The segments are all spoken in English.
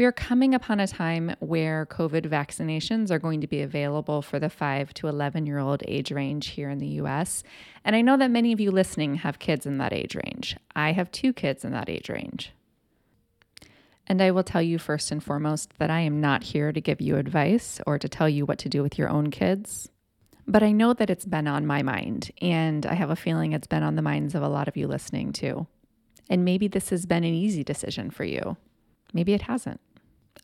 We are coming upon a time where COVID vaccinations are going to be available for the 5 to 11 year old age range here in the US. And I know that many of you listening have kids in that age range. I have two kids in that age range. And I will tell you first and foremost that I am not here to give you advice or to tell you what to do with your own kids. But I know that it's been on my mind, and I have a feeling it's been on the minds of a lot of you listening too. And maybe this has been an easy decision for you. Maybe it hasn't.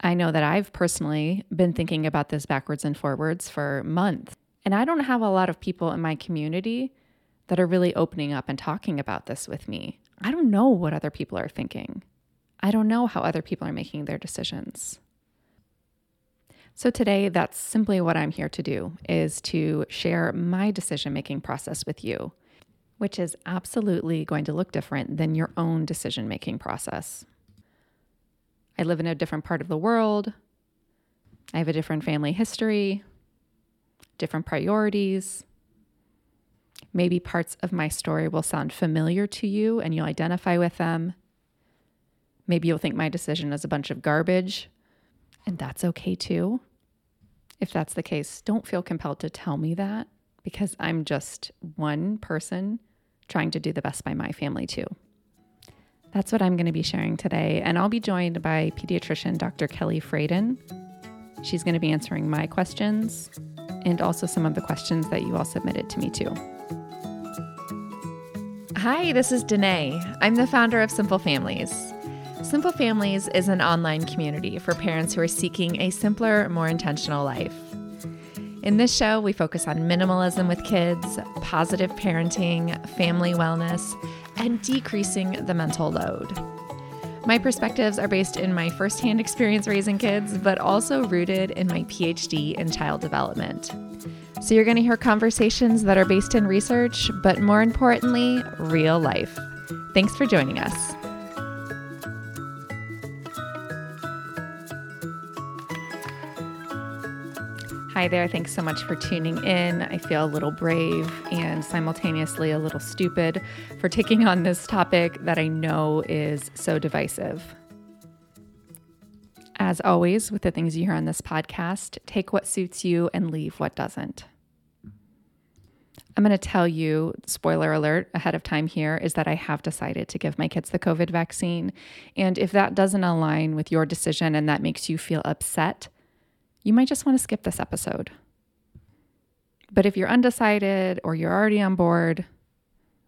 I know that I've personally been thinking about this backwards and forwards for months. And I don't have a lot of people in my community that are really opening up and talking about this with me. I don't know what other people are thinking. I don't know how other people are making their decisions. So today that's simply what I'm here to do is to share my decision-making process with you, which is absolutely going to look different than your own decision-making process. I live in a different part of the world. I have a different family history, different priorities. Maybe parts of my story will sound familiar to you and you'll identify with them. Maybe you'll think my decision is a bunch of garbage, and that's okay too. If that's the case, don't feel compelled to tell me that because I'm just one person trying to do the best by my family too. That's what I'm going to be sharing today. And I'll be joined by pediatrician Dr. Kelly Fradin. She's going to be answering my questions and also some of the questions that you all submitted to me, too. Hi, this is Denaye. I'm the founder of Simple Families. Simple Families is an online community for parents who are seeking a simpler, more intentional life. In this show, we focus on minimalism with kids, positive parenting, family wellness, and decreasing the mental load. My perspectives are based in my firsthand experience raising kids, but also rooted in my PhD in child development. So you're going to hear conversations that are based in research, but more importantly, real life. Thanks for joining us. Hi there. Thanks so much for tuning in. I feel a little brave and simultaneously a little stupid for taking on this topic that I know is so divisive. As always, with the things you hear on this podcast, take what suits you and leave what doesn't. I'm going to tell you, spoiler alert ahead of time here, is that I have decided to give my kids the COVID vaccine. And if that doesn't align with your decision and that makes you feel upset, you might just want to skip this episode. But if you're undecided or you're already on board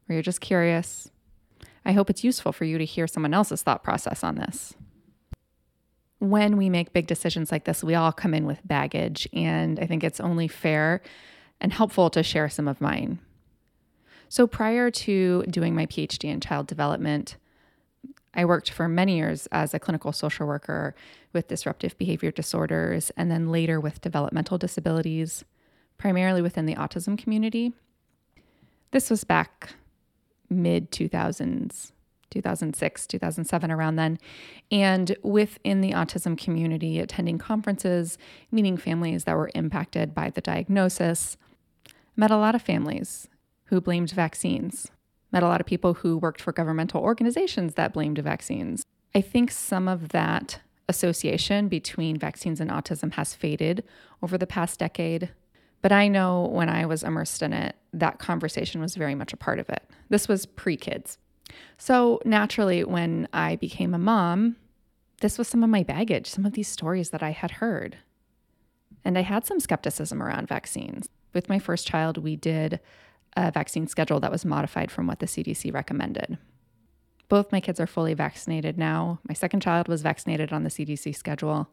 or you're just curious, I hope it's useful for you to hear someone else's thought process on this. When we make big decisions like this, we all come in with baggage, and I think it's only fair and helpful to share some of mine. So, prior to doing my PhD in child development, I worked for many years as a clinical social worker with disruptive behavior disorders and then later with developmental disabilities, primarily within the autism community. This was back mid 2000s, 2006, 2007, around then. And within the autism community, attending conferences, meeting families that were impacted by the diagnosis, met a lot of families who blamed vaccines met a lot of people who worked for governmental organizations that blamed vaccines. I think some of that association between vaccines and autism has faded over the past decade. But I know when I was immersed in it, that conversation was very much a part of it. This was pre kids. So naturally, when I became a mom, this was some of my baggage, some of these stories that I had heard. And I had some skepticism around vaccines. With my first child, we did a vaccine schedule that was modified from what the CDC recommended. Both my kids are fully vaccinated now. My second child was vaccinated on the CDC schedule.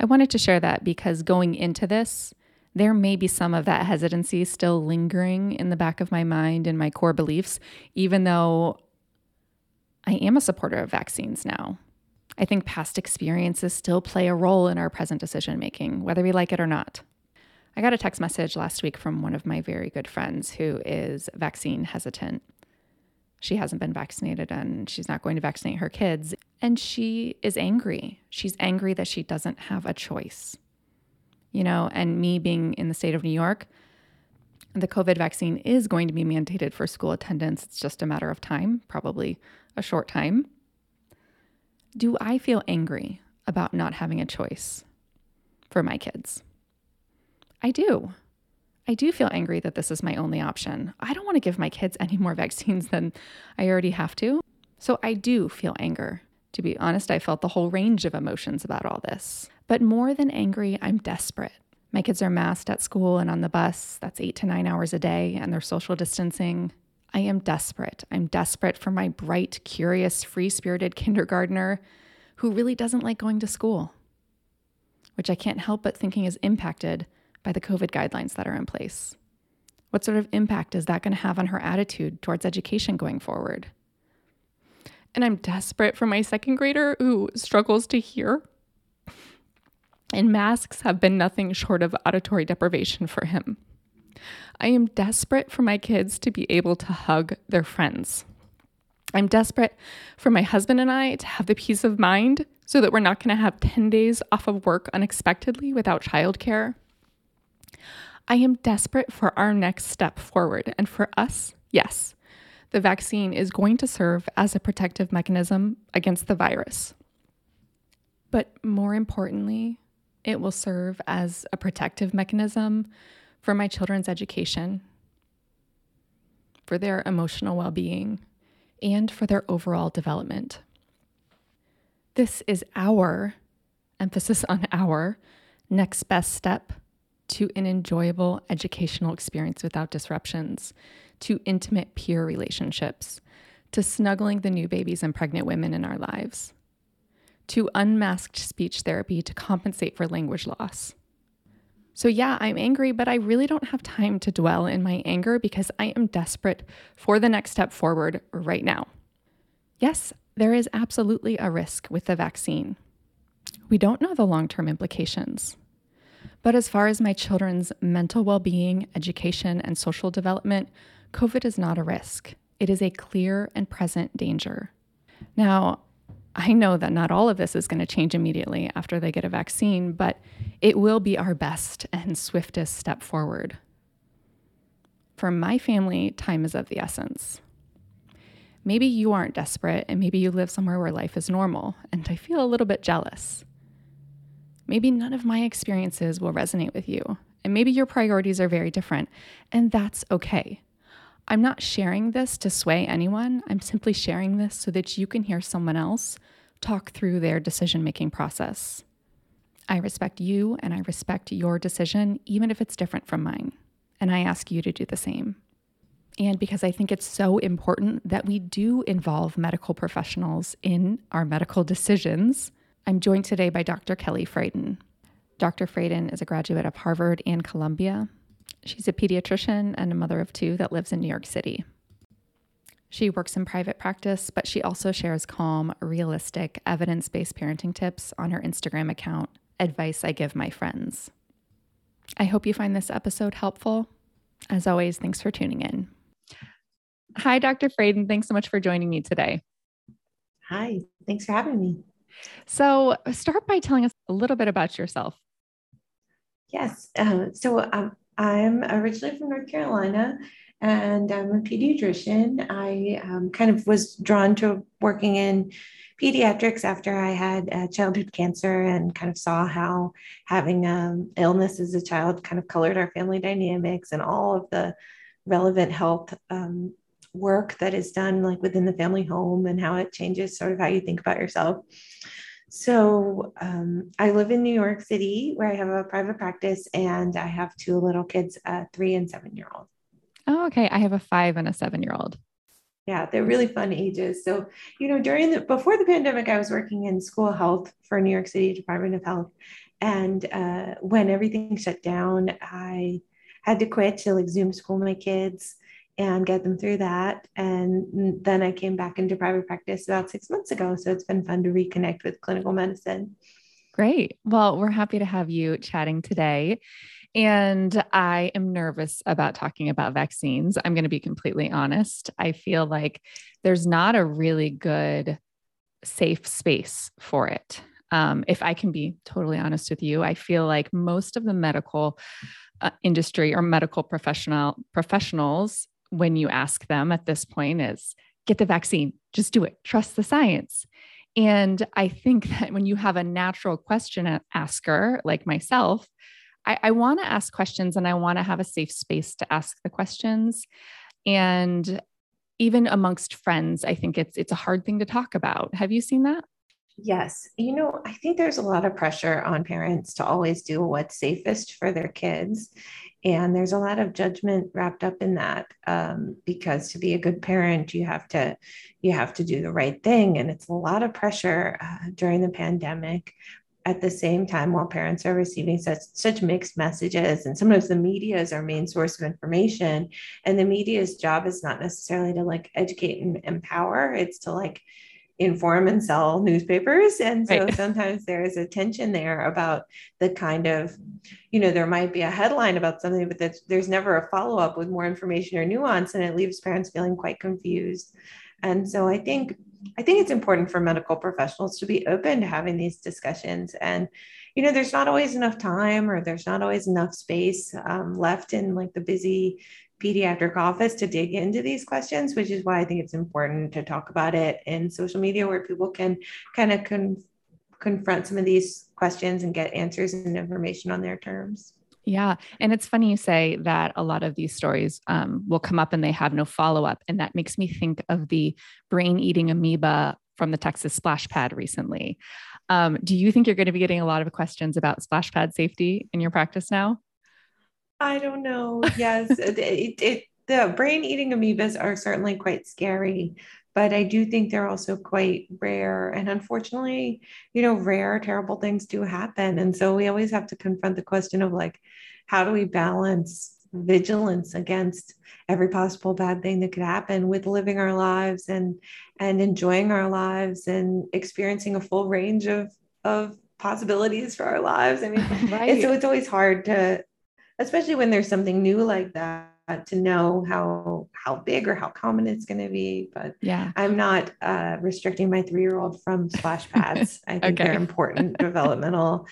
I wanted to share that because going into this, there may be some of that hesitancy still lingering in the back of my mind and my core beliefs, even though I am a supporter of vaccines now. I think past experiences still play a role in our present decision making, whether we like it or not. I got a text message last week from one of my very good friends who is vaccine hesitant. She hasn't been vaccinated and she's not going to vaccinate her kids. And she is angry. She's angry that she doesn't have a choice. You know, and me being in the state of New York, the COVID vaccine is going to be mandated for school attendance. It's just a matter of time, probably a short time. Do I feel angry about not having a choice for my kids. I do. I do feel angry that this is my only option. I don't want to give my kids any more vaccines than I already have to. So I do feel anger. To be honest, I felt the whole range of emotions about all this. But more than angry, I'm desperate. My kids are masked at school and on the bus. That's eight to nine hours a day, and they're social distancing. I am desperate. I'm desperate for my bright, curious, free spirited kindergartner who really doesn't like going to school, which I can't help but thinking is impacted by the COVID guidelines that are in place. What sort of impact is that going to have on her attitude towards education going forward? And I'm desperate for my second grader who struggles to hear. And masks have been nothing short of auditory deprivation for him. I am desperate for my kids to be able to hug their friends. I'm desperate for my husband and I to have the peace of mind so that we're not going to have 10 days off of work unexpectedly without childcare. I am desperate for our next step forward. And for us, yes, the vaccine is going to serve as a protective mechanism against the virus. But more importantly, it will serve as a protective mechanism for my children's education, for their emotional well being, and for their overall development. This is our, emphasis on our, next best step to an enjoyable educational experience without disruptions, to intimate peer relationships, to snuggling the new babies and pregnant women in our lives, to unmasked speech therapy to compensate for language loss. So, yeah, I'm angry, but I really don't have time to dwell in my anger because I am desperate for the next step forward right now. Yes, there is absolutely a risk with the vaccine. We don't know the long term implications. But as far as my children's mental well being, education, and social development, COVID is not a risk. It is a clear and present danger. Now, I know that not all of this is going to change immediately after they get a vaccine, but it will be our best and swiftest step forward. For my family, time is of the essence. Maybe you aren't desperate and maybe you live somewhere where life is normal, and I feel a little bit jealous. Maybe none of my experiences will resonate with you, and maybe your priorities are very different, and that's okay. I'm not sharing this to sway anyone. I'm simply sharing this so that you can hear someone else talk through their decision making process. I respect you and I respect your decision, even if it's different from mine. And I ask you to do the same. And because I think it's so important that we do involve medical professionals in our medical decisions, I'm joined today by Dr. Kelly Fradin. Dr. Fradin is a graduate of Harvard and Columbia. She's a pediatrician and a mother of two that lives in New York City. She works in private practice, but she also shares calm, realistic, evidence based parenting tips on her Instagram account, Advice I Give My Friends. I hope you find this episode helpful. As always, thanks for tuning in. Hi, Dr. Fradin. Thanks so much for joining me today. Hi, thanks for having me. So, start by telling us a little bit about yourself. Yes. Uh, so, um, I'm originally from North Carolina and I'm a pediatrician. I um, kind of was drawn to working in pediatrics after I had uh, childhood cancer and kind of saw how having um, illness as a child kind of colored our family dynamics and all of the relevant health um, work that is done like within the family home and how it changes sort of how you think about yourself. So um, I live in New York City where I have a private practice and I have two little kids, a three and seven year old. Oh, okay. I have a five and a seven year old. Yeah, they're really fun ages. So, you know, during the before the pandemic, I was working in school health for New York City Department of Health. And uh, when everything shut down, I had to quit to like Zoom school my kids and get them through that. And then I came back into private practice about six months ago. So it's been fun to reconnect with clinical medicine. Great. Well, we're happy to have you chatting today. And I am nervous about talking about vaccines. I'm going to be completely honest. I feel like there's not a really good, safe space for it. Um, if I can be totally honest with you, I feel like most of the medical uh, industry or medical professional professionals when you ask them at this point is get the vaccine, just do it, trust the science. And I think that when you have a natural question asker like myself, I, I want to ask questions and I want to have a safe space to ask the questions. And even amongst friends, I think it's it's a hard thing to talk about. Have you seen that? Yes. You know, I think there's a lot of pressure on parents to always do what's safest for their kids. And there's a lot of judgment wrapped up in that um, because to be a good parent, you have to you have to do the right thing, and it's a lot of pressure uh, during the pandemic. At the same time, while parents are receiving such such mixed messages, and sometimes the media is our main source of information, and the media's job is not necessarily to like educate and empower; it's to like inform and sell newspapers. And so right. sometimes there is a tension there about the kind of, you know, there might be a headline about something, but there's never a follow up with more information or nuance, and it leaves parents feeling quite confused. And so I think I think it's important for medical professionals to be open to having these discussions. And, you know, there's not always enough time or there's not always enough space um, left in like the busy pediatric office to dig into these questions, which is why I think it's important to talk about it in social media where people can kind of con- confront some of these questions and get answers and information on their terms. Yeah. And it's funny you say that a lot of these stories um, will come up and they have no follow up. And that makes me think of the brain eating amoeba from the Texas splash pad recently. Um, do you think you're going to be getting a lot of questions about splash pad safety in your practice now? I don't know. Yes, it, it, it, the brain eating amoebas are certainly quite scary, but I do think they're also quite rare. And unfortunately, you know, rare, terrible things do happen. And so we always have to confront the question of like, how do we balance vigilance against every possible bad thing that could happen with living our lives and and enjoying our lives and experiencing a full range of of possibilities for our lives. I mean, right. so it's always hard to especially when there's something new like that to know how how big or how common it's going to be but yeah. I'm not uh, restricting my three-year-old from splash pads. I think okay. they're important developmental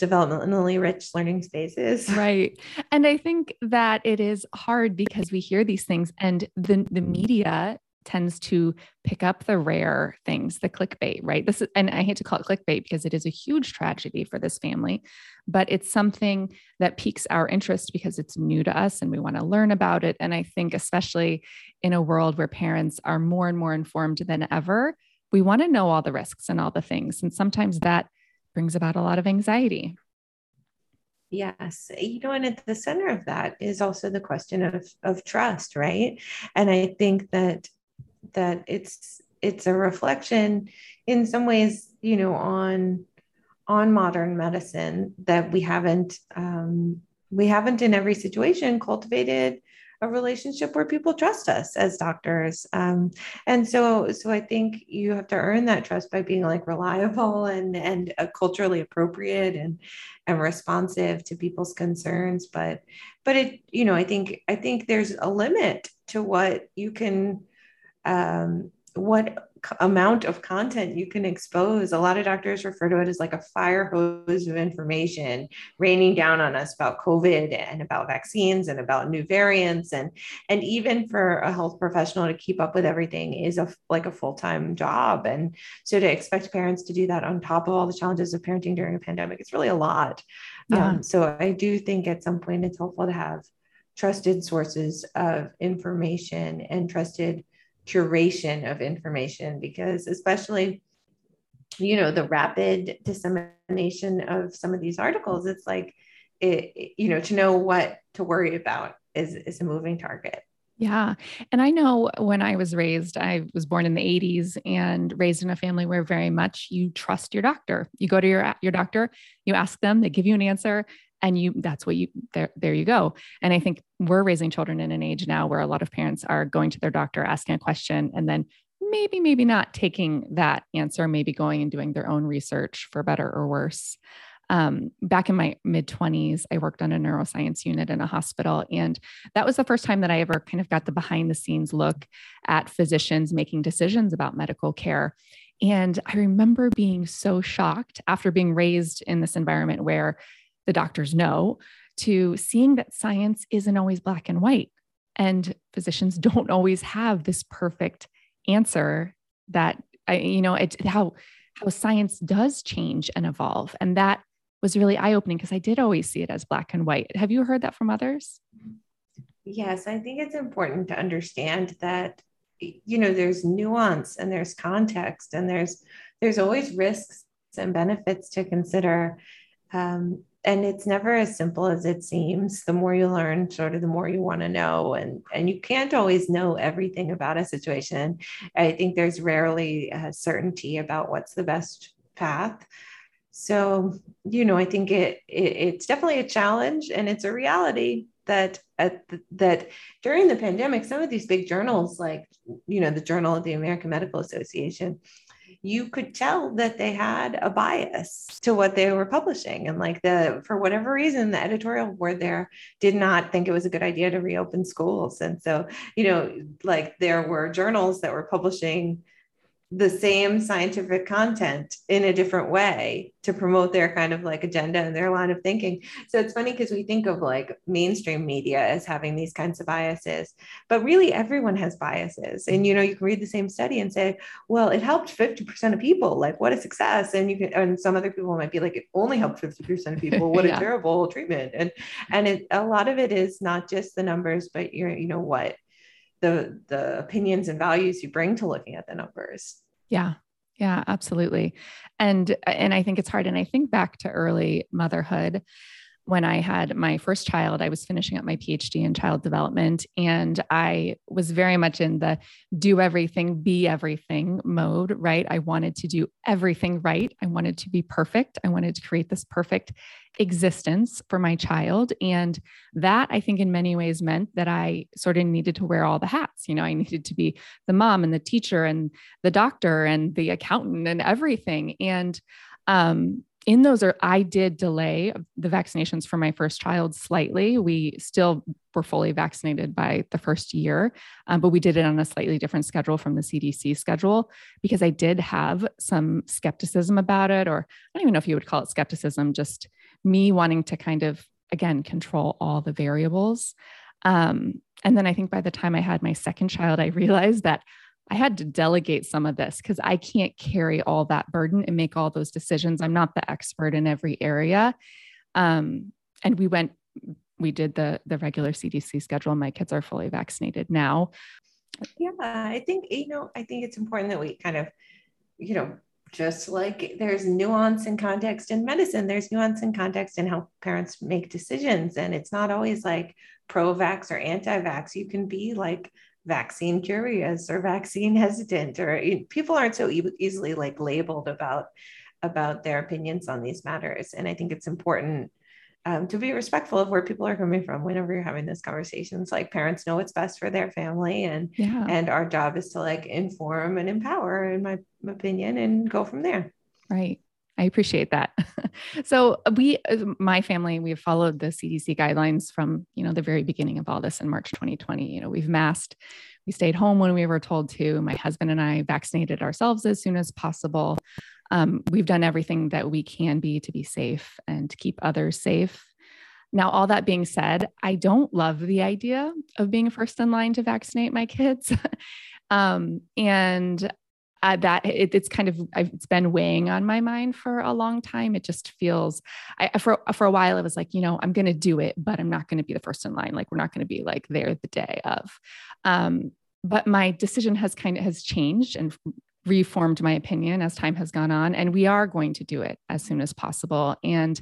developmentally rich learning spaces. Right. And i think that it is hard because we hear these things and the the media tends to pick up the rare things, the clickbait, right? This is, and I hate to call it clickbait because it is a huge tragedy for this family, but it's something that piques our interest because it's new to us and we want to learn about it. And I think, especially in a world where parents are more and more informed than ever, we want to know all the risks and all the things. And sometimes that brings about a lot of anxiety. Yes, you know, and at the center of that is also the question of of trust, right? And I think that that it's it's a reflection in some ways you know on on modern medicine that we haven't um, we haven't in every situation cultivated a relationship where people trust us as doctors. Um, and so so i think you have to earn that trust by being like reliable and and uh, culturally appropriate and and responsive to people's concerns. But but it you know i think i think there's a limit to what you can um, what amount of content you can expose. A lot of doctors refer to it as like a fire hose of information raining down on us about COVID and about vaccines and about new variants. And, and even for a health professional to keep up with everything is a, like a full-time job. And so to expect parents to do that on top of all the challenges of parenting during a pandemic, it's really a lot. Yeah. Um, so I do think at some point it's helpful to have trusted sources of information and trusted curation of information because especially you know the rapid dissemination of some of these articles it's like it you know to know what to worry about is is a moving target yeah. And I know when I was raised, I was born in the 80s and raised in a family where very much you trust your doctor. You go to your your doctor, you ask them, they give you an answer, and you that's what you there there you go. And i think we're raising children in an age now where a lot of parents are going to their doctor asking a question and then maybe maybe not taking that answer maybe going and doing their own research for better or worse. Um, back in my mid 20s i worked on a neuroscience unit in a hospital and that was the first time that i ever kind of got the behind the scenes look at physicians making decisions about medical care. And I remember being so shocked after being raised in this environment where the doctors know to seeing that science isn't always black and white and physicians don't always have this perfect answer that you know it's how how science does change and evolve. And that was really eye opening because I did always see it as black and white. Have you heard that from others? Yes, I think it's important to understand that you know there's nuance and there's context and there's there's always risks and benefits to consider um, and it's never as simple as it seems. The more you learn sort of the more you want to know and and you can't always know everything about a situation. I think there's rarely a certainty about what's the best path. So you know i think it, it it's definitely a challenge and it's a reality that at the, that during the pandemic some of these big journals like you know the journal of the american medical association you could tell that they had a bias to what they were publishing and like the for whatever reason the editorial board there did not think it was a good idea to reopen schools. And so you know like there were journals that were publishing the same scientific content in a different way to promote their kind of like agenda and their line of thinking. So it's funny because we think of like mainstream media as having these kinds of biases, but really everyone has biases. And you know, you can read the same study and say, well, it helped 50% of people. Like what a success. And you can and some other people might be like, it only helped 50% of people. What yeah. a terrible treatment. And and it, a lot of it is not just the numbers, but you're, you know what the the opinions and values you bring to looking at the numbers. Yeah. Yeah, absolutely. And and I think it's hard and I think back to early motherhood when I had my first child, I was finishing up my PhD in child development, and I was very much in the do everything, be everything mode, right? I wanted to do everything right. I wanted to be perfect. I wanted to create this perfect existence for my child. And that I think in many ways meant that I sort of needed to wear all the hats. You know, I needed to be the mom and the teacher and the doctor and the accountant and everything. And um, in those are I did delay the vaccinations for my first child slightly. We still were fully vaccinated by the first year, um, but we did it on a slightly different schedule from the CDC schedule because I did have some skepticism about it, or I don't even know if you would call it skepticism, just me wanting to kind of again control all the variables. Um, and then I think by the time I had my second child, I realized that I had to delegate some of this because I can't carry all that burden and make all those decisions. I'm not the expert in every area. Um, and we went, we did the the regular CDC schedule. My kids are fully vaccinated now. Yeah, I think you know, I think it's important that we kind of, you know, just like there's nuance and context in medicine, there's nuance and context in how parents make decisions. And it's not always like pro vax or anti vax. You can be like vaccine curious or vaccine hesitant or people aren't so e- easily like labeled about about their opinions on these matters. And i think it's important um, to be respectful of where people are coming from whenever you're having these conversations. Like parents know what's best for their family and yeah. and our job is to like inform and empower in my opinion and go from there. Right I appreciate that. so we, my family, we have followed the CDC guidelines from you know the very beginning of all this in March 2020. You know, we've masked, we stayed home when we were told to. My husband and I vaccinated ourselves as soon as possible. Um, we've done everything that we can be to be safe and to keep others safe. Now, all that being said, I don't love the idea of being first in line to vaccinate my kids. um, and uh, that it, it's kind of it's been weighing on my mind for a long time. It just feels I, for for a while it was like you know I'm going to do it, but I'm not going to be the first in line. Like we're not going to be like there the day of. Um, but my decision has kind of has changed and reformed my opinion as time has gone on, and we are going to do it as soon as possible. And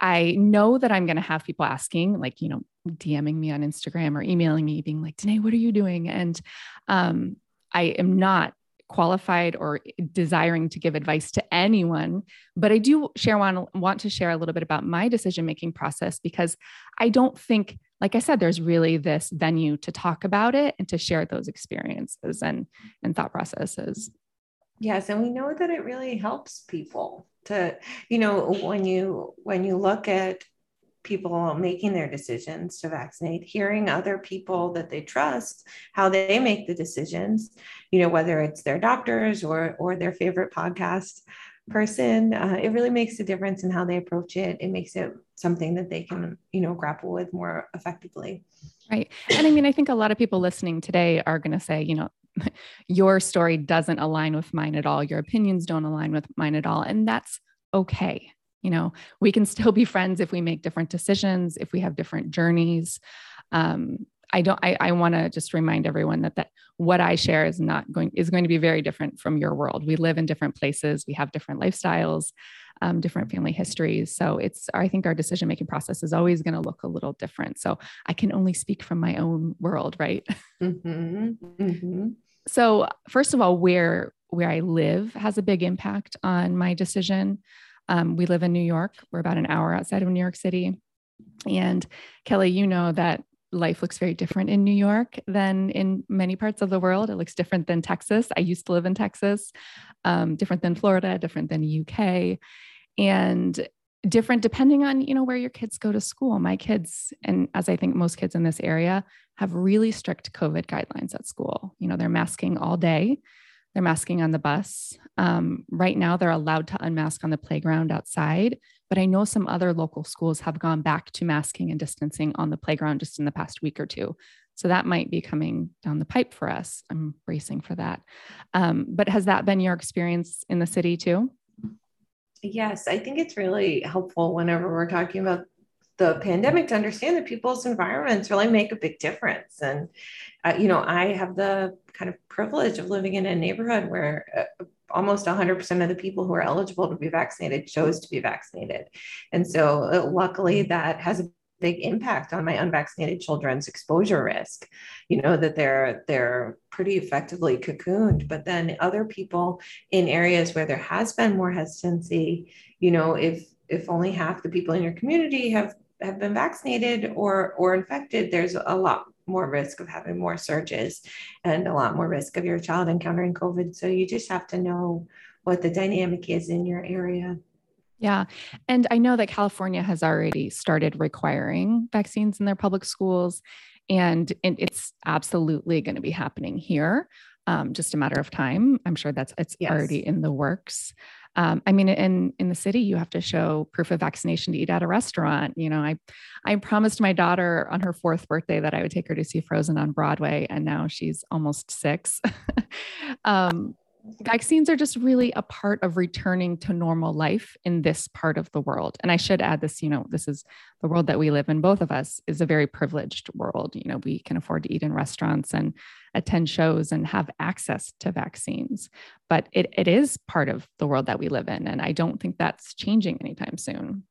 I know that I'm going to have people asking, like, you know, DMing me on Instagram or emailing me, being like, Denaye, what are you doing? And um, I am not qualified or desiring to give advice to anyone, but I do share want, want to share a little bit about my decision making process because I don't think, like I said, there's really this venue to talk about it and to share those experiences and and thought processes. Yes, and we know that it really helps people to, you know, when you when you look at people making their decisions to vaccinate, hearing other people that they trust, how they make the decisions, you know, whether it's their doctors or or their favorite podcast person, uh, it really makes a difference in how they approach it. It makes it something that they can, you know, grapple with more effectively. Right. And I mean, I think a lot of people listening today are going to say, you know, your story doesn't align with mine at all. Your opinions don't align with mine at all. And that's okay. You know, we can still be friends if we make different decisions, if we have different journeys. Um, I don't I, I want to just remind everyone that that what I share is not going is going to be very different from your world. We live in different places, we have different lifestyles, um, different family histories. So it's I think our decision making process is always going to look a little different. So I can only speak from my own world, right? Mm-hmm. Mm-hmm. So first of all, where where I live has a big impact on my decision. Um, we live in New York. We're about an hour outside of New York City. And Kelly, you know that life looks very different in New York than in many parts of the world. It looks different than Texas. I used to live in Texas, um, different than Florida, different than UK, and different depending on you know where your kids go to school. My kids, and as I think most kids in this area, have really strict COVID guidelines at school. You know, they're masking all day. They're masking on the bus. Um, right now, they're allowed to unmask on the playground outside, but I know some other local schools have gone back to masking and distancing on the playground just in the past week or two. So that might be coming down the pipe for us. I'm bracing for that. Um, but has that been your experience in the city too? Yes, I think it's really helpful whenever we're talking about the pandemic to understand that people's environments really make a big difference. And, uh, you know, I have the kind of privilege of living in a neighborhood where uh, almost 100% of the people who are eligible to be vaccinated chose to be vaccinated. And so, uh, luckily, that has a big impact on my unvaccinated children's exposure risk you know that they're they're pretty effectively cocooned but then other people in areas where there has been more hesitancy you know if if only half the people in your community have have been vaccinated or or infected, there's a lot more risk of having more surges and a lot more risk of your child encountering COVID. So you just have to know what the dynamic is in your area. Yeah. And I know that California has already started requiring vaccines in their public schools, and it's absolutely going to be happening here. Um, just a matter of time. I'm sure that's it's yes. already in the works. Um, I mean, in in the city, you have to show proof of vaccination to eat at a restaurant. You know, I I promised my daughter on her fourth birthday that I would take her to see Frozen on Broadway, and now she's almost six. um, vaccines are just really a part of returning to normal life in this part of the world. And I should add this, you know, this is the world that we live in. Both of us is a very privileged world. You know, we can afford to eat in restaurants and attend shows and have access to vaccines. But it, it is part of the world that we live in. And I don't think that's changing anytime soon.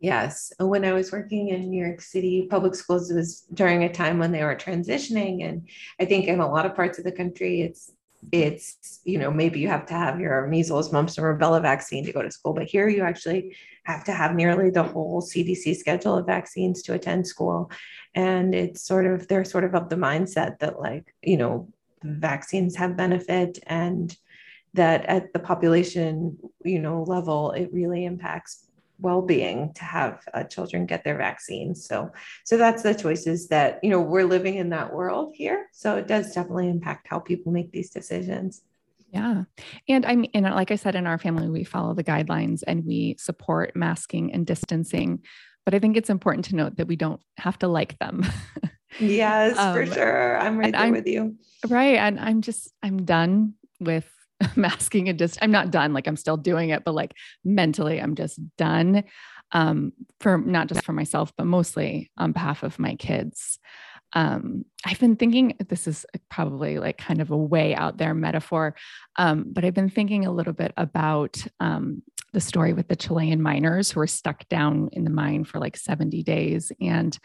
Yes. When I was working in New York City public schools, it was during a time when they were transitioning. And I think in a lot of parts of the country, it's it's you know maybe you have to have your measles mumps and rubella vaccine to go to school but here you actually have to have nearly the whole cdc schedule of vaccines to attend school. And it's sort of they're sort of of the mindset that like you know vaccines have benefit and that at the population you know level it really impacts well-being to have uh, children get their vaccines so so that's the choices that you know we're living in that world here so it does definitely impact how people make these decisions yeah. And I mean, and like I said, in our family, we follow the guidelines and we support masking and distancing. But I think it's important to note that we don't have to like them. yes, um, for sure. I'm right there I'm, with you. Right. And I'm just, I'm done with masking and just I'm not done. Like I'm still doing it, but like mentally, I'm just done. Um, for not just for myself, but mostly on behalf of my kids. Um, I've been thinking this is probably like kind of a way out there metaphor, um, but I've been thinking a little bit about um, the story with the Chilean miners who were stuck down in the mine for like 70 days. And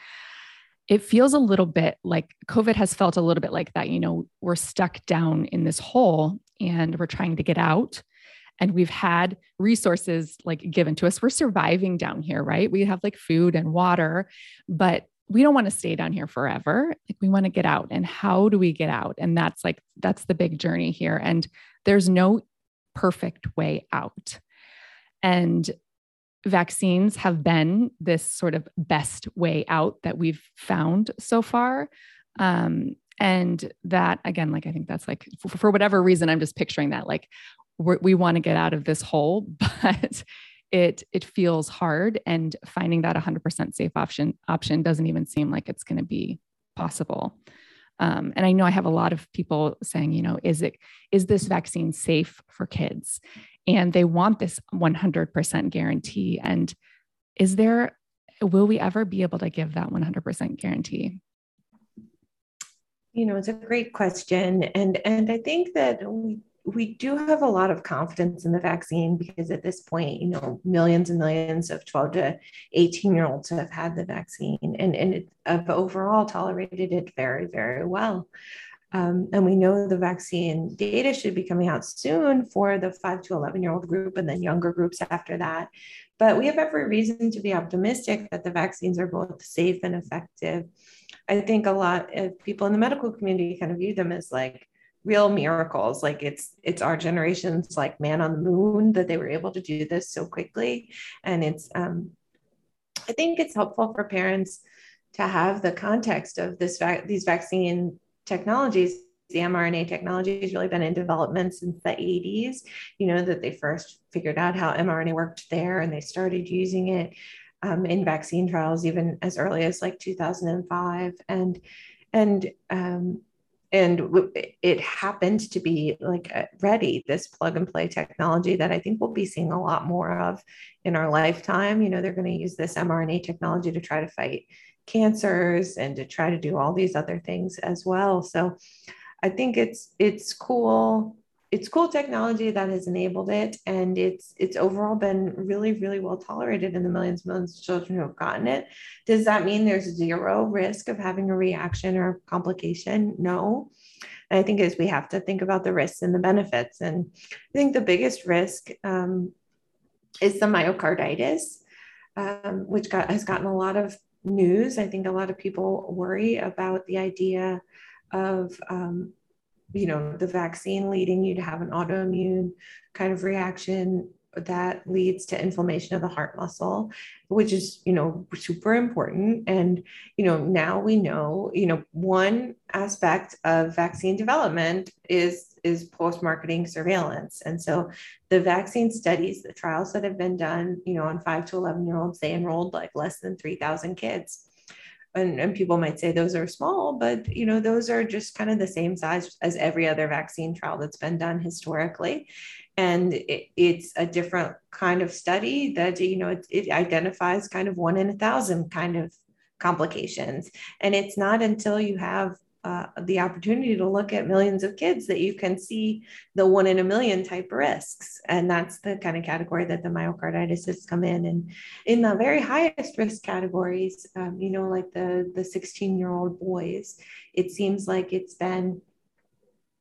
it feels a little bit like COVID has felt a little bit like that. You know, we're stuck down in this hole and we're trying to get out. And we've had resources like given to us. We're surviving down here, right? We have like food and water, but we don't want to stay down here forever. Like we want to get out. And how do we get out? And that's like, that's the big journey here. And there's no perfect way out. And vaccines have been this sort of best way out that we've found so far. Um, and that, again, like I think that's like for, for whatever reason, I'm just picturing that like we want to get out of this hole, but it it feels hard, and finding that 100% safe option option doesn't even seem like it's going to be possible. Um, and I know I have a lot of people saying, you know, is it is this vaccine safe for kids? And they want this 100% guarantee. And is there will we ever be able to give that 100% guarantee? You know, it's a great question, and and I think that we we do have a lot of confidence in the vaccine because at this point, you know, millions and millions of 12 to 18 year olds have had the vaccine and, and it, have overall tolerated it very, very well. Um, and we know the vaccine data should be coming out soon for the 5 to 11 year old group and then younger groups after that. But we have every reason to be optimistic that the vaccines are both safe and effective. I think a lot of people in the medical community kind of view them as like, real miracles. Like it's it's our generation's like man on the moon that they were able to do this so quickly. And it's um i think it's helpful for parents to have the context of this vac- these vaccine technologies the mRNA technology has really been in development since the 80s. You know, that they first figured out how mRNA worked there and they started using it um, in vaccine trials even as early as like 2005. And and um, and it happened to be like ready this plug and play technology that i think we'll be seeing a lot more of in our lifetime you know they're going to use this mrna technology to try to fight cancers and to try to do all these other things as well so i think it's it's cool it's cool technology that has enabled it and it's it's overall been really really well tolerated in the millions and millions of children who have gotten it. Does that mean there's zero risk of having a reaction or complication? No. And i think is we have to think about the risks and the benefits and i think the biggest risk um, is the myocarditis um, which got, has gotten a lot of news. I think a lot of people worry about the idea of um, you know, the vaccine leading you to have an autoimmune kind of reaction that leads to inflammation of the heart muscle which is you know super important. And you know now we know you know one aspect of vaccine development is is post marketing surveillance. And so the vaccine studies the trials that have been done you know on 5 to 11 year olds they enrolled like less than 3000 kids and, and people might say those are small, but you know, those are just kind of the same size as every other vaccine trial that's been done historically. And it, it's a different kind of study that, you know, it, it identifies kind of one in a thousand kind of complications. And it's not until you have uh, the opportunity to look at millions of kids that you can see the one in a million type risks. And that's the kind of category that the myocarditis has come in. And in the very highest risk categories, um, you know, like the, the 16 year old boys, it seems like it's been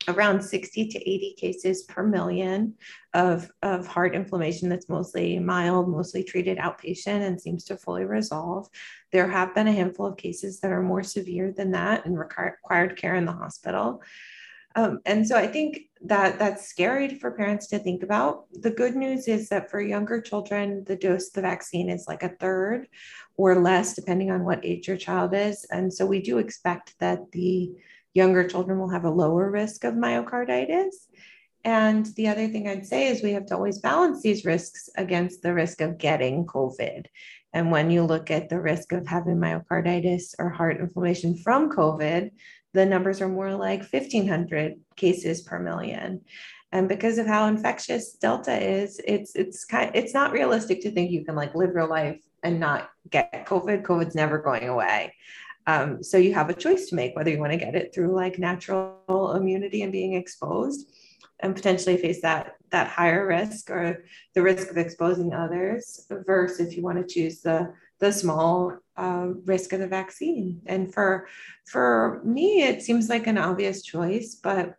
around 60 to 80 cases per million of, of heart inflammation that's mostly mild, mostly treated outpatient and seems to fully resolve. There have been a handful of cases that are more severe than that and required care in the hospital. Um, and so I think that that's scary for parents to think about. The good news is that for younger children, the dose of the vaccine is like a third or less, depending on what age your child is. And so we do expect that the younger children will have a lower risk of myocarditis. And the other thing I'd say is we have to always balance these risks against the risk of getting COVID. And when you look at the risk of having myocarditis or heart inflammation from COVID, the numbers are more like 1,500 cases per million. And because of how infectious Delta is, it's it's kind it's not realistic to think you can like live your life and not get COVID. COVID's never going away. Um, so you have a choice to make whether you want to get it through like natural immunity and being exposed and potentially face that that higher risk or the risk of exposing others versus if you want to choose the the small uh, risk of the vaccine. And for for me it seems like an obvious choice but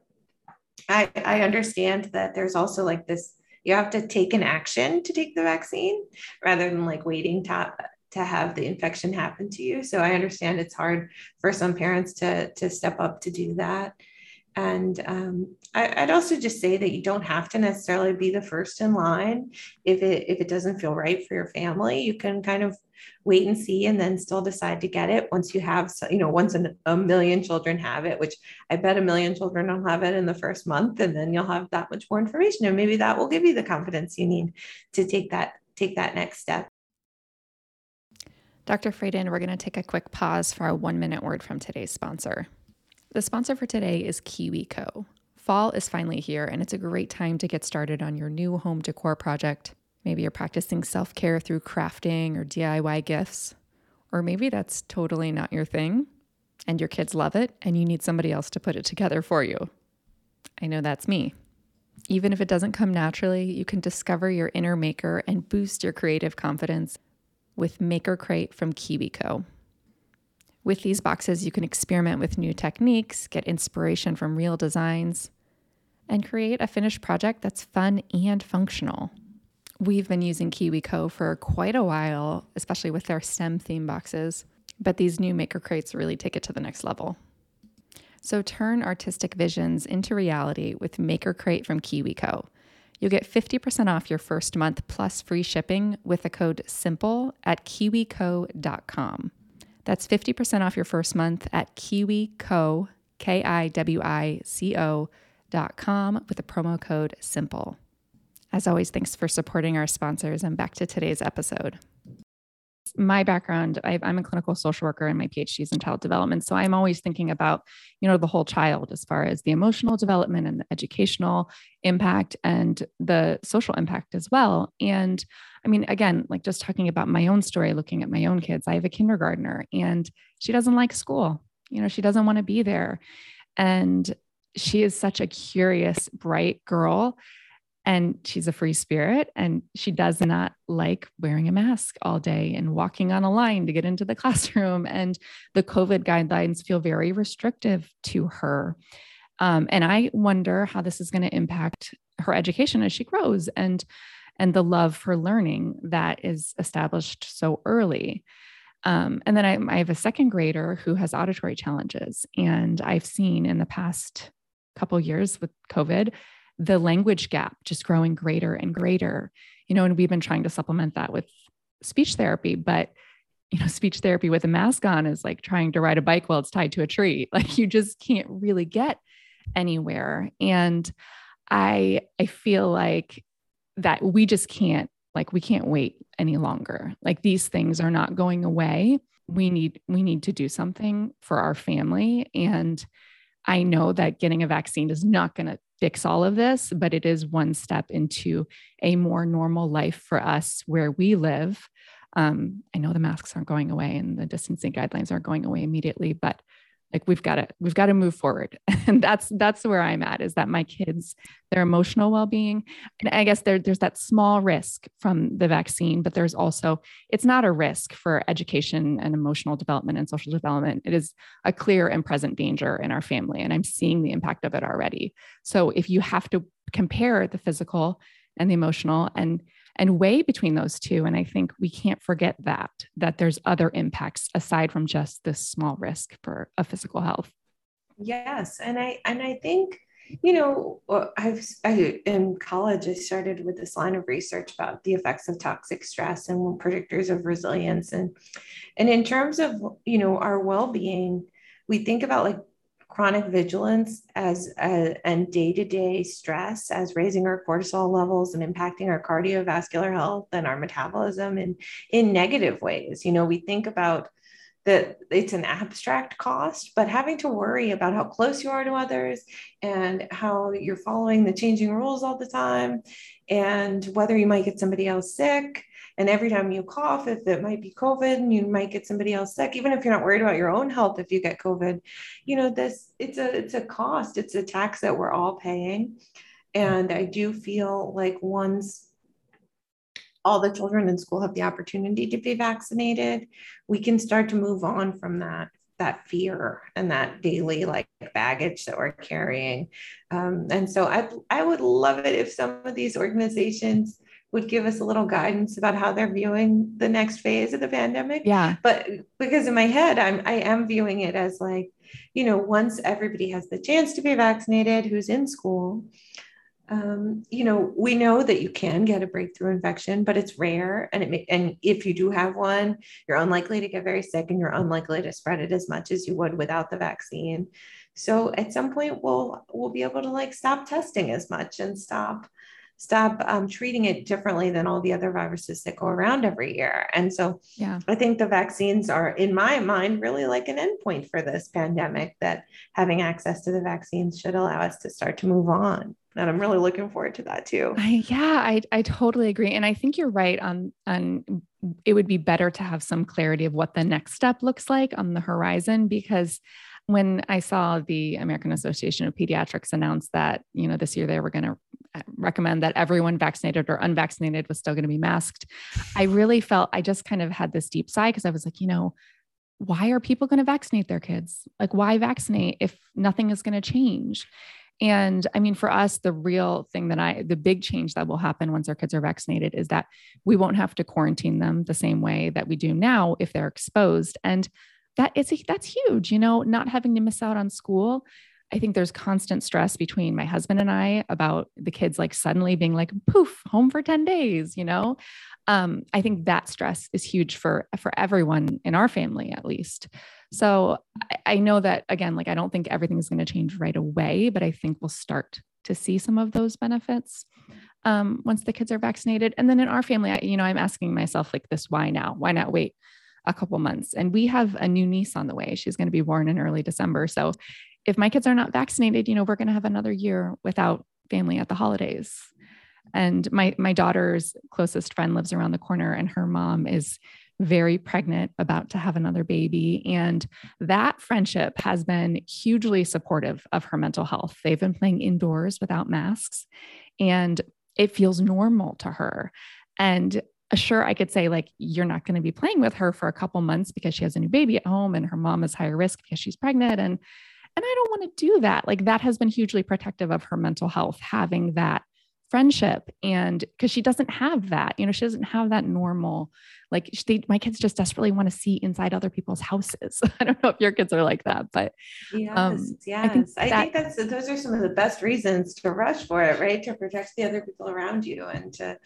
I, I understand that there's also like this you have to take an action to take the vaccine rather than like waiting to to have the infection happen to you. So I understand it's hard for some parents to to step up to do that. And um, I, would also just say that you don't have to necessarily be the first in line if it if it doesn't feel right for your family. You can kind of wait and see, and then still decide to get it once you have, you know, once a, a million children have it. Which I bet a million children will have it in the first month, and then you'll have that much more information, and maybe that will give you the confidence you need to take that take that next step. Dr. Fradin, we're going to take a quick pause for a one minute word from today's sponsor. The sponsor for today is KiwiCo. Fall is finally here, and it's a great time to get started on your new home decor project. Maybe you're practicing self care through crafting or DIY gifts, or maybe that's totally not your thing and your kids love it and you need somebody else to put it together for you. I know that's me. Even if it doesn't come naturally, you can discover your inner maker and boost your creative confidence with Maker Crate from KiwiCo. With these boxes, you can experiment with new techniques, get inspiration from real designs, and create a finished project that's fun and functional. We've been using KiwiCo for quite a while, especially with their STEM theme boxes, but these new maker crates really take it to the next level. So turn artistic visions into reality with Maker Crate from KiwiCo. You'll get 50% off your first month plus free shipping with the code SIMPLE at kiwico.com. That's 50% off your first month at kiwico, K I W I C O com with the promo code SIMPLE. As always, thanks for supporting our sponsors and back to today's episode. My background, I, am a clinical social worker and my PhD is in child development. So I'm always thinking about, you know, the whole child as far as the emotional development and the educational impact and the social impact as well. And I mean, again, like just talking about my own story, looking at my own kids, I have a kindergartner and she doesn't like school. You know, she doesn't want to be there. And she is such a curious, bright girl. And she's a free spirit and she does not like wearing a mask all day and walking on a line to get into the classroom. And the COVID guidelines feel very restrictive to her. Um, and I wonder how this is going to impact her education as she grows and and the love for learning that is established so early. Um, and then I, I, have a second grader who has auditory challenges, and I've seen in the past couple years with COVID, the language gap just growing greater and greater. You know, and we've been trying to supplement that with speech therapy, but you know, speech therapy with a mask on is like trying to ride a bike while it's tied to a tree. Like you just can't really get anywhere. And I I feel like that we just can't like we can't wait any longer. Like these things are not going away. We need we need to do something for our family and I know that getting a vaccine is not going to fix all of this, but it is one step into a more normal life for us where we live. Um, I know the masks aren't going away and the distancing guidelines aren't going away immediately, but like we've got to we've got to move forward. And that's that's where i'm at is that my kids their emotional well-being and i guess there, there's that small risk from the vaccine but there's also it's not a risk for education and emotional development and social development. It is a clear and present danger in our family and i'm seeing the impact of it already. So if you have to compare the physical and the emotional and and weigh between those two. And I think we can't forget that, that there's other impacts aside from just this small risk for a physical health. Yes. And I, and I think, you know, I've, I, in college, I started with this line of research about the effects of toxic stress and predictors of resilience. And, and in terms of, you know, our well-being, we think about like chronic vigilance as a, and day-to-day stress as raising our cortisol levels and impacting our cardiovascular health and our metabolism in in negative ways. You know we think about that it's an abstract cost but having to worry about how close you are to others and how you're following the changing rules all the time and whether you might get somebody else sick and every time you cough, if it might be COVID, and you might get somebody else sick, even if you're not worried about your own health, if you get COVID, you know, this it's a it's a cost, it's a tax that we're all paying. And I do feel like once all the children in school have the opportunity to be vaccinated, we can start to move on from that that fear and that daily like baggage that we're carrying. Um, and so I I would love it if some of these organizations would give us a little guidance about how they're viewing the next phase of the pandemic. Yeah. But because in my head, I'm I am viewing it as like, you know, once everybody has the chance to be vaccinated who's in school, um, you know, we know that you can get a breakthrough infection, but it's rare. And it may, and if you do have one, you're unlikely to get very sick and you're unlikely to spread it as much as you would without the vaccine. So at some point we'll we'll be able to like stop testing as much and stop stop um, treating it differently than all the other viruses that go around every year. And so yeah. I think the vaccines are, in my mind, really like an endpoint for this pandemic that having access to the vaccines should allow us to start to move on. And I'm really looking forward to that too. I, yeah, I, I totally agree. And I think you're right on, on it would be better to have some clarity of what the next step looks like on the horizon because when I saw the American Association of Pediatrics announce that, you know, this year they were going to recommend that everyone vaccinated or unvaccinated was still going to be masked, I really felt I just kind of had this deep sigh because I was like, you know, why are people going to vaccinate their kids? Like, why vaccinate if nothing is going to change? And I mean, for us, the real thing that I, the big change that will happen once our kids are vaccinated is that we won't have to quarantine them the same way that we do now if they're exposed. And that is that's huge, you know, not having to miss out on school. I think there's constant stress between my husband and I about the kids like suddenly being like poof home for 10 days, you know. Um, I think that stress is huge for for everyone in our family at least. So I, I know that again, like I don't think everything is going to change right away, but I think we'll start to see some of those benefits um, once the kids are vaccinated. And then in our family, I, you know, I'm asking myself like this: Why now? Why not wait? a couple months. And we have a new niece on the way. She's going to be born in early December. So if my kids are not vaccinated, you know, we're going to have another year without family at the holidays. And my my daughter's closest friend lives around the corner and her mom is very pregnant, about to have another baby. And that friendship has been hugely supportive of her mental health. They've been playing indoors without masks, and it feels normal to her. And sure i could say like you're not going to be playing with her for a couple months because she has a new baby at home and her mom is higher risk because she's pregnant and and i don't want to do that. Like that has been hugely protective of her mental health having that friendship and because she doesn't have that you know she doesn't have that normal like they, my kids just desperately want to see inside other people's houses. I don't know if your kids are like that but yes um, yes I think, I think that's those are some of the best reasons to rush for it right? To protect the other people around you and to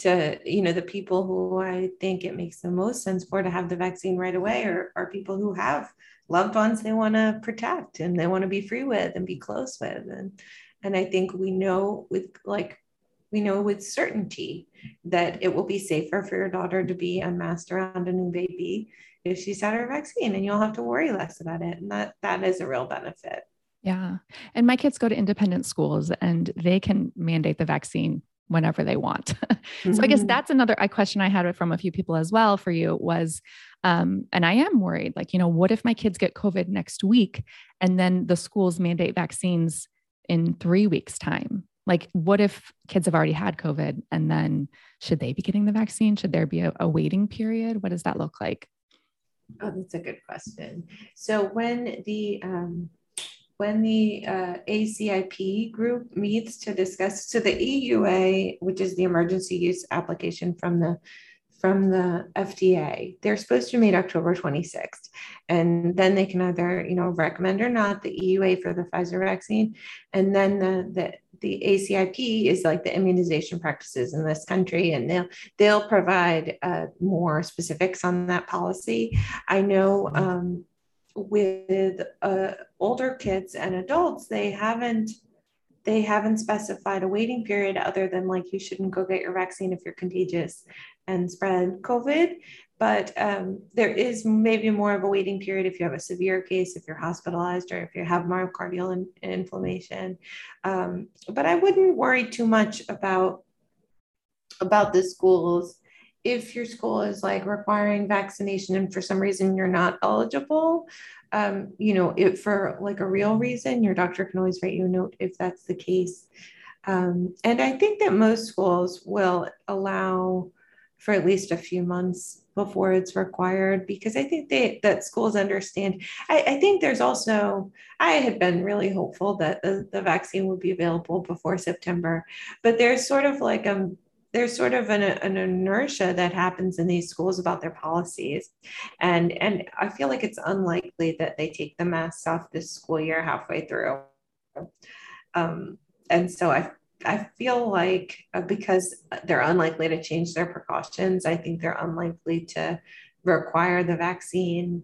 to you know the people who i think it makes the most sense for to have the vaccine right away are, are people who have loved ones they want to protect and they want to be free with and be close with and and I think we know with like, we know with certainty that it will be safer for your daughter to be unmasked around a new baby if she's had her vaccine and you'll have to worry less about it. And that that is a real benefit. Yeah. And my kids go to independent schools and they can mandate the vaccine whenever they want. so mm-hmm. I guess mm-hmm. that's another question I had from a few people as well for you was um, and I am worried like, you know, what if my kids get COVID next week and then the schools mandate vaccines in three weeks' time? Like, what if kids have already had COVID and then should they be getting the vaccine? Should there be a, a waiting period? What does that look like? Oh, that's a good question. So when the um, when the uh, ACIP group meets to discuss, so the EUA, which is the emergency use application from the from the FDA. They're supposed to meet October 26th. And then they can either, you know, recommend or not the EUA for the Pfizer vaccine. And then the, the, the ACIP is like the immunization practices in this country, and they'll they'll provide uh, more specifics on that policy. I know um, with uh, older kids and adults, they haven't they haven't specified a waiting period other than like you shouldn't go get your vaccine if you're contagious and spread COVID. But um, there is maybe more of a waiting period if you have a severe case, if you're hospitalized, or if you have myocardial in, inflammation. Um, but I wouldn't worry too much about about the schools if your school is like requiring vaccination and for some reason you're not eligible um, you know, if for like a real reason, your doctor can always write you a note if that's the case. Um, and I think that most schools will allow for at least a few months before it's required because I think they, that schools understand. I, I, think there's also, I had been really hopeful that the, the vaccine would be available before September, but there's sort of like a there's sort of an, an, inertia that happens in these schools about their policies and and i feel like it's unlikely that they take the masks off this school year halfway through um, and so i i feel like uh, because they're unlikely to change their precautions i think they're unlikely to require the vaccine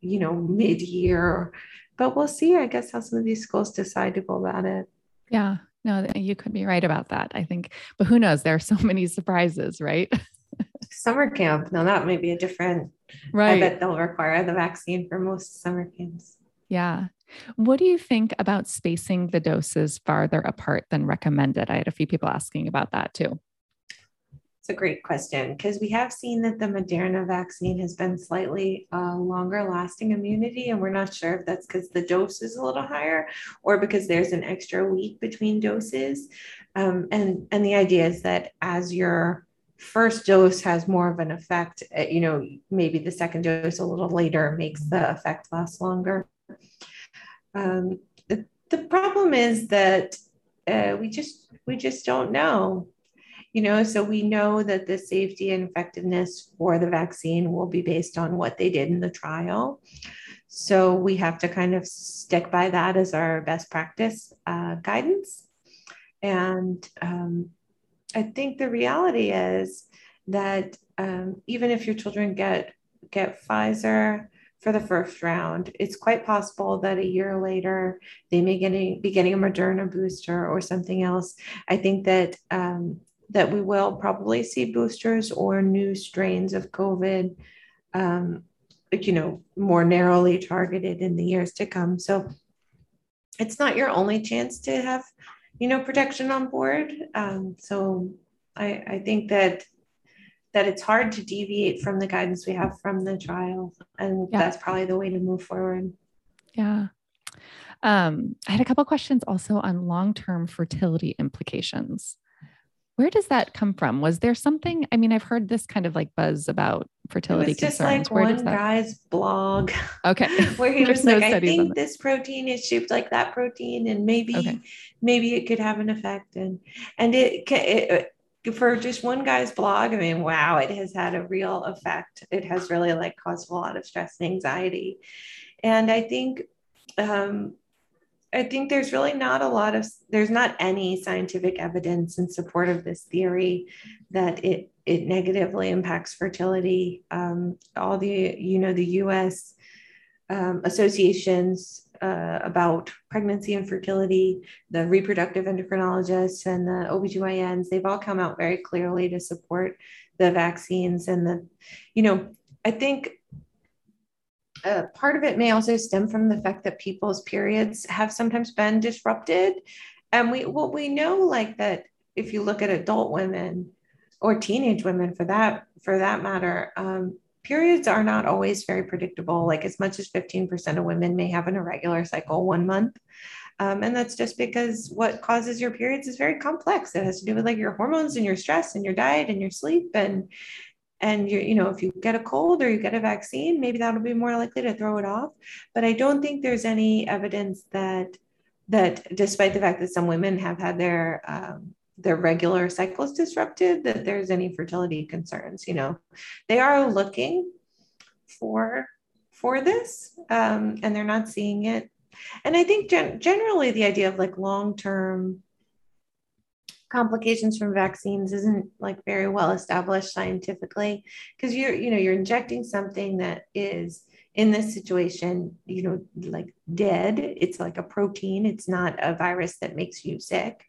you know mid-year but we'll see i guess how some of these schools decide to go about it yeah No, you could be right about that. I think, but who knows? There are so many surprises, right? summer camp. Now that might be a different. Right. I bet they'll require the vaccine for most summer camps. Yeah. What do you think about spacing the doses farther apart than recommended? I had a few people asking about that too. It's a great question because we have seen that the Moderna vaccine has been slightly uh, longer lasting immunity, and we're not sure if that's because the dose is a little higher or because there's an extra week between doses. Um, and and the idea is that as your first dose has more of an effect, uh, you know, maybe the second dose a little later makes the effect last longer. Um, the, the problem is that uh, we just we just don't know you know so we know that the safety and effectiveness for the vaccine will be based on what they did in the trial. So we have to kind of stick by that as our best practice uh, guidance. And um, i think the reality is that um, even if your children get get pfizer for the first round. It's quite possible that a year later they may getting, be getting a Moderna booster or something else. I think that um, that we will probably see boosters or new strains of COVID, um, you know, more narrowly targeted in the years to come. So it's not your only chance to have, you know, protection on board. Um, so I, I think that that it's hard to deviate from the guidance we have from the trial and yeah. that's probably the way to move forward. Yeah. Um, i had a couple questions also on long-term fertility implications. Where does that come from? Was there something i mean i've heard this kind of like buzz about fertility It's just concerns. like where one guy's blog. Okay. Where he was no like i think this protein is shaped like that protein and maybe okay. maybe it could have an effect and and it, it for just one guy's blog, I mean, wow, it has had a real effect. It has really like caused a lot of stress and anxiety. And I think um, I think there's really not a lot of there's not any scientific evidence in support of this theory that it it negatively impacts fertility. Um, all the you know the U.S. Um, associations uh, about pregnancy and fertility, the reproductive endocrinologists and the OBGYNs, they've all come out very clearly to support the vaccines. And the, you know, I think uh, part of it may also stem from the fact that people's periods have sometimes been disrupted. And we, well, we know like that if you look at adult women or teenage women for that, for that matter, um, periods are not always very predictable. Like as much as 15% of women may have an irregular cycle one month. Um, and that's just because what causes your periods is very complex. It has to do with like your hormones and your stress and your diet and your sleep and and you you know if you get a cold or you get a vaccine maybe that'll be more likely to throw it off but i don't think there's any evidence that that despite the fact that some women have had their um, their regular cycles disrupted, that there's any fertility concerns. You know, they are looking for for this, um, and they're not seeing it. And I think gen- generally the idea of like long term complications from vaccines isn't like very well established scientifically because you're you know you're injecting something that is in this situation you know like dead it's like a protein it's not a virus that makes you sick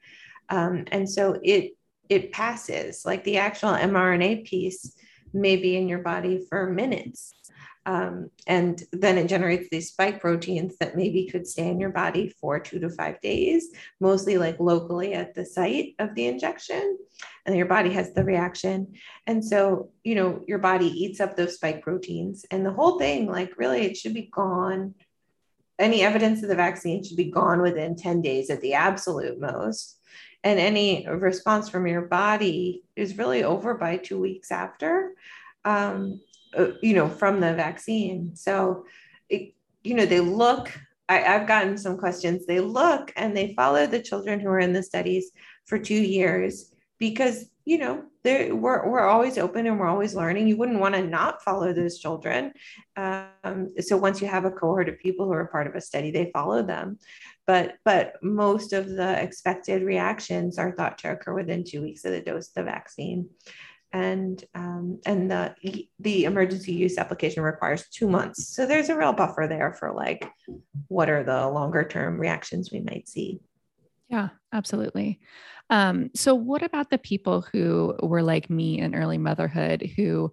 um, and so it it passes like the actual mRNA piece may be in your body for minutes. Um, and then it generates these spike proteins that maybe could stay in your body for two to five days, mostly like locally at the site of the injection. And your body has the reaction. And so, you know, your body eats up those spike proteins, and the whole thing, like, really, it should be gone. Any evidence of the vaccine should be gone within 10 days at the absolute most and any response from your body is really over by two weeks after um, uh, you know from the vaccine. So it, you know they look I, i've gotten some questions. They look and they follow the children who are in the studies for two years because you know we're, we're always open and we're always learning. You wouldn't want to not follow those children. Um, so once you have a cohort of people who are part of a study they follow them but but most of the expected reactions are thought to occur within two weeks of the dose of the vaccine. And um, and the the emergency use application requires two months. So there's a real buffer there for like what are the longer term reactions we might see. Yeah, absolutely. Um, so, what about the people who were like me in early motherhood who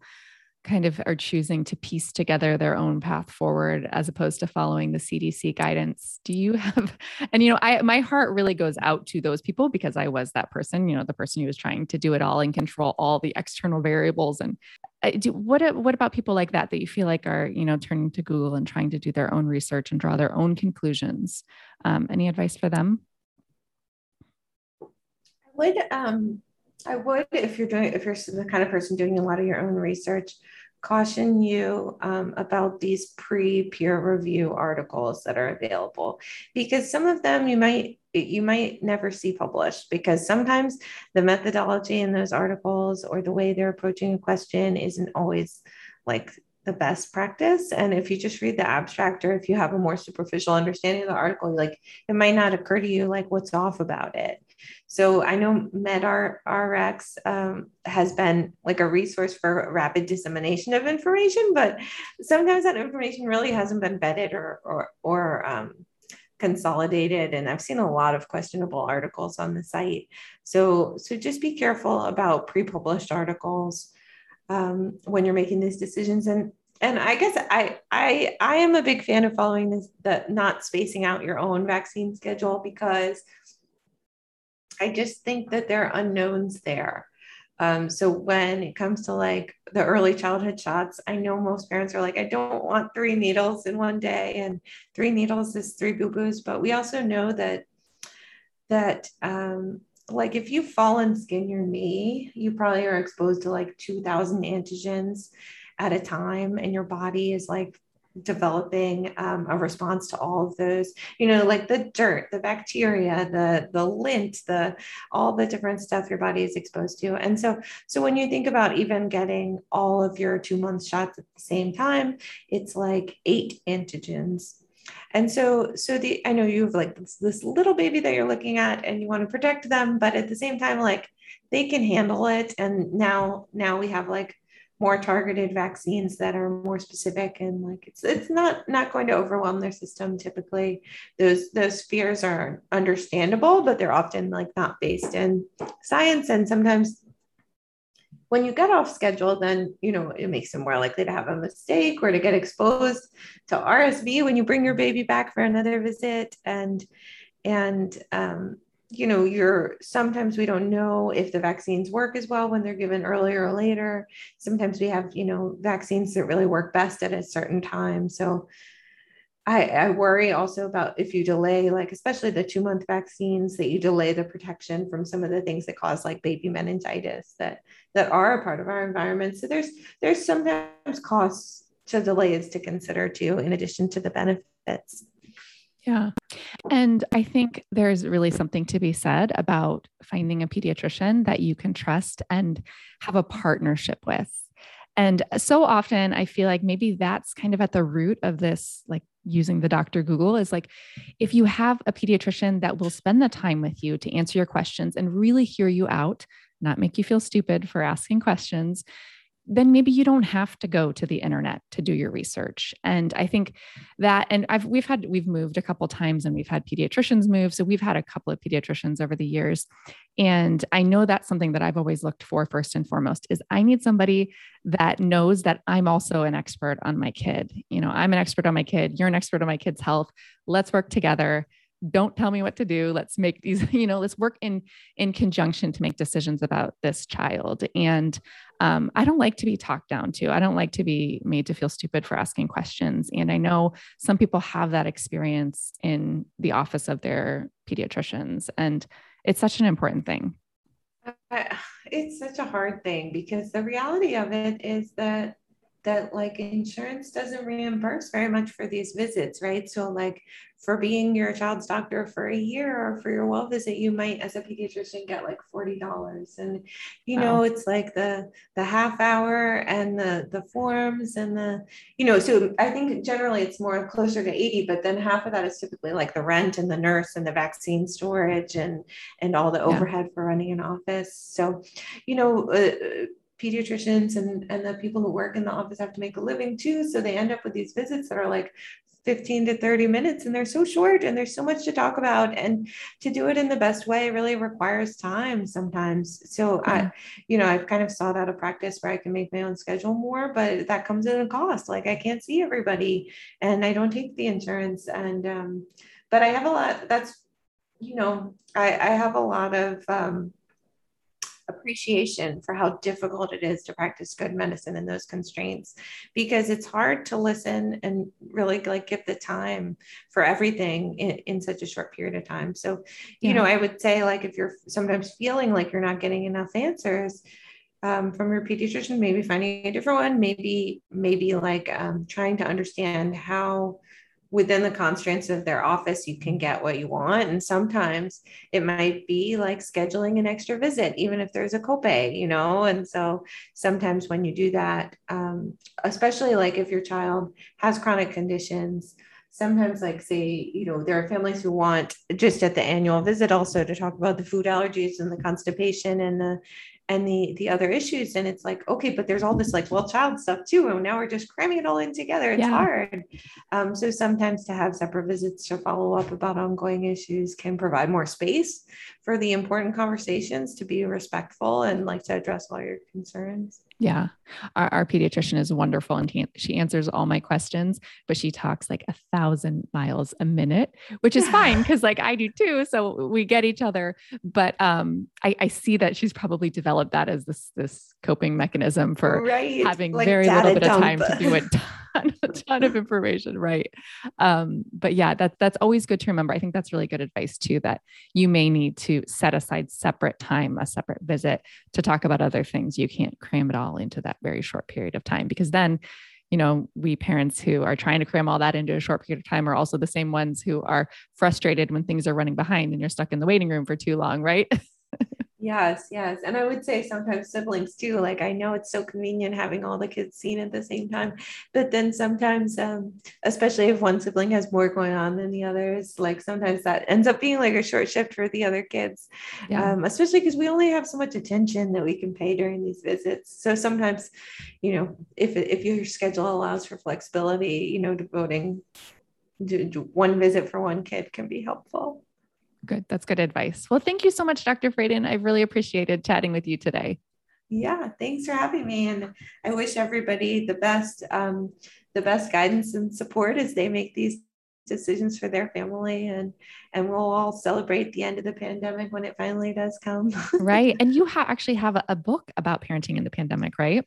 kind of are choosing to piece together their own path forward as opposed to following the CDC guidance. Do you have and you know, I my heart really goes out to those people because I was that person, you know, the person who was trying to do it all and control all the external variables and uh, do, what what about people like that that you feel like are you know turning to Google and trying to do their own research and draw their own conclusions? Um, any advice for them? I would um, I would, if you're doing, if you're the kind of person doing a lot of your own research, caution you um, about these pre-peer review articles that are available. Because some of them you might you might never see published because sometimes the methodology in those articles or the way they're approaching a question isn't always like the best practice. And if you just read the abstract or if you have a more superficial understanding of the article like it might not occur to you like what's off about it so I know MedRx um, has been like a resource for rapid dissemination of information, but sometimes that information really hasn't been vetted or or, or um, consolidated and i've seen a lot of questionable articles on the site. So so just be careful about pre-published articles um, when you're making these decisions and and i guess i i i am a big fan of following this the not spacing out your own vaccine schedule because I just think that there are unknowns there. Um, so when it comes to like the early childhood shots, I know most parents are like, I don't want three needles in one day, and three needles is three boo boos. But we also know that that um, like if you fall and skin your knee, you probably are exposed to like 2,000 antigens at a time, and your body is like developing um, a response to all of those you know like the dirt the bacteria the the lint the all the different stuff your body is exposed to. And so so when you think about even getting all of your two month shots at the same time it's like eight antigens. And so so the i know you have like this, this little baby that you're looking at and you want to protect them but at the same time like they can handle it. And now now we have like more targeted vaccines that are more specific and like it's it's not not going to overwhelm their system typically. Those those fears are understandable but they're often like not based in science. And sometimes when you get off schedule then you know it makes them more likely to have a mistake or to get exposed to rsv when you bring your baby back for another visit. And and um, you know, you're sometimes we don't know if the vaccines work as well when they're given earlier or later. Sometimes we have, you know, vaccines that really work best at a certain time. So I, I worry also about if you delay, like especially the two month vaccines, that you delay the protection from some of the things that cause like baby meningitis that that are a part of our environment. So there's there's sometimes costs to delays to consider too, in addition to the benefits. Yeah. And I think there's really something to be said about finding a pediatrician that you can trust and have a partnership with. And so often I feel like maybe that's kind of at the root of this, like using the Dr. Google is like if you have a pediatrician that will spend the time with you to answer your questions and really hear you out, not make you feel stupid for asking questions, then maybe you don't have to go to the internet to do your research. And I think that, and I've we've had we've moved a couple times and we've had pediatricians move. So we've had a couple of pediatricians over the years. And I know that's something that I've always looked for first and foremost is I need somebody that knows that I'm also an expert on my kid. You know, I'm an expert on my kid, you're an expert on my kid's health. Let's work together don't tell me what to do. Let's make these you know let's work in in conjunction to make decisions about this child. And um, i don't like to be talked down to. I don't like to be made to feel stupid for asking questions. And i know some people have that experience in the office of their pediatricians. And it's such an important thing. It's such a hard thing because the reality of it is that that like insurance doesn't reimburse very much for these visits, right? So like for being your child's doctor for a year or for your well visit, you might as a pediatrician get like $40. And you know, it's like the the half hour and the the forms and the, you know, so I think generally it's more closer to 80, but then half of that is typically like the rent and the nurse and the vaccine storage and and all the overhead yeah. for running an office. So, you know, uh, pediatricians and, and the people who work in the office have to make a living too. So they end up with these visits that are like 15 to 30 minutes and they're so short and there's so much to talk about and to do it in the best way really requires time sometimes so yeah. i you know i've kind of sought out a practice where i can make my own schedule more but that comes at a cost like i can't see everybody and i don't take the insurance and um but i have a lot that's you know i i have a lot of um appreciation for how difficult it is to practice good medicine in those constraints because it's hard to listen and really like give the time for everything in, in such a short period of time so you yeah. know i would say like if you're sometimes feeling like you're not getting enough answers um, from your pediatrician maybe finding a different one maybe maybe like um, trying to understand how within the constraints of their office, you can get what you want. And sometimes it might be like scheduling an extra visit, even if there's a copay, you know? And so sometimes when you do that, um, especially like if your child has chronic conditions, sometimes like say you know there are families who want just at the annual visit also to talk about the food allergies and the constipation and the and the the other issues and it's like okay but there's all this like well child stuff too and now we're just cramming it all in together it's yeah. hard um, so sometimes to have separate visits to follow up about ongoing issues can provide more space for the important conversations to be respectful and like to address all your concerns yeah. Our, our, pediatrician is wonderful and he, she answers all my questions, but she talks like a thousand miles a minute, which is fine because like I do too. So we get each other. But um, I, I, see that she's probably developed that as this this coping mechanism for right. having like very little bit dump. of time to do it ton, a ton of information, right? Um, but yeah, that that's always good to remember. I think that's really good advice too. That you may need to set aside separate time, a separate visit to talk about other things. You can't cram it all into that very short period of time because then you know, we parents who are trying to cram all that into a short period of time are also the same ones who are frustrated when things are running behind and you're stuck in the waiting room for too long, right? Yes, yes. And I would say sometimes siblings too. Like I know it's so convenient having all the kids seen at the same time, but then sometimes, um, especially if one sibling has more going on than the others, like sometimes that ends up being like a short shift for the other kids. Yeah. Um, especially because we only have so much attention that we can pay during these visits. So sometimes, you know, if if your schedule allows for flexibility, you know, devoting to one visit for one kid can be helpful. Good. That's good advice. Well, thank you so much, Dr. Fradon. I've really appreciated chatting with you today. Yeah, thanks for having me. And I wish everybody the best, um, the best guidance and support as they make these decisions for their family and and we'll all celebrate the end of the pandemic when it finally does come right and you ha- actually have a, a book about parenting in the pandemic right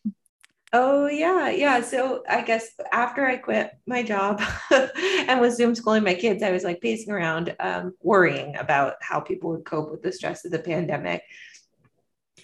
Oh yeah, yeah. So I guess after I quit my job and was Zoom schooling my kids, I was like pacing around, um, worrying about how people would cope with the stress of the pandemic.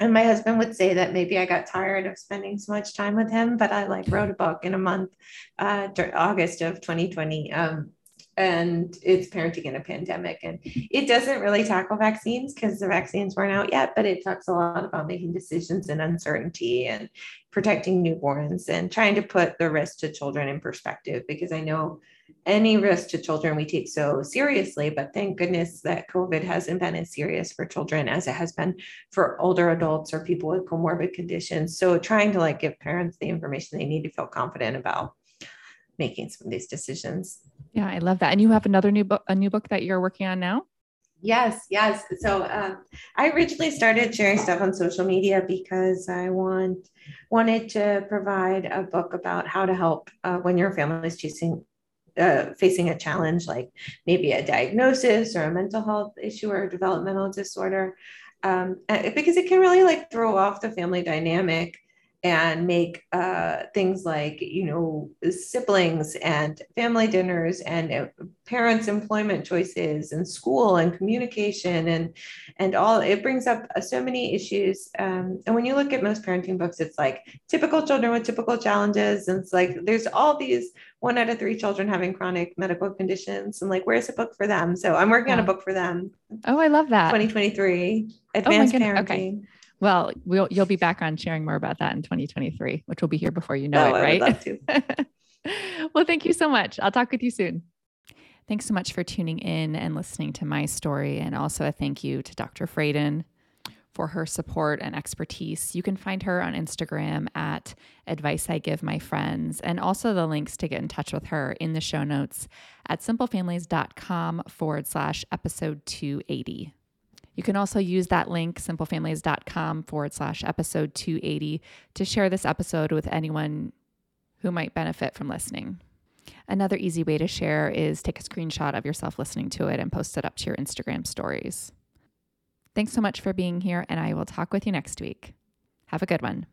And my husband would say that maybe I got tired of spending so much time with him, but I like wrote a book in a month, uh, August of 2020. Um, and it's parenting in a pandemic. And it doesn't really tackle vaccines because the vaccines weren't out yet, but it talks a lot about making decisions in uncertainty and protecting newborns and trying to put the risk to children in perspective because I know any risk to children we take so seriously, but thank goodness that COVID hasn't been as serious for children as it has been for older adults or people with comorbid conditions. So trying to like give parents the information they need to feel confident about making some of these decisions. Yeah, I love that. And you have another new book, a new book that you're working on now? Yes, yes. So um, I originally started sharing stuff on social media because I want wanted to provide a book about how to help uh, when your family is choosing uh, facing a challenge like maybe a diagnosis or a mental health issue or a developmental disorder um, because it can really like throw off the family dynamic and make uh, things like you know siblings and family dinners and uh, parents employment choices and school and communication and and all it brings up uh, so many issues um, and when you look at most parenting books it's like typical children with typical challenges and it's like there's all these one out of three children having chronic medical conditions and like where's a book for them? So i'm working on a book for them. Oh i love that. 2023 advanced oh parenting okay. Well, we'll you'll be back on sharing more about that in 2023, which will be here before you know oh, it, right? I would love well, thank you so much. I'll talk with you soon. Thanks so much for tuning in and listening to my story. And also a thank you to Dr. Fradon for her support and expertise. You can find her on Instagram at Advice I Give My Friends, and also the links to get in touch with her in the show notes at simplefamilies.com forward slash episode 280. You can also use that link, simplefamilies.com forward slash episode 280, to share this episode with anyone who might benefit from listening. Another easy way to share is take a screenshot of yourself listening to it and post it up to your Instagram stories. Thanks so much for being here, and I will talk with you next week. Have a good one.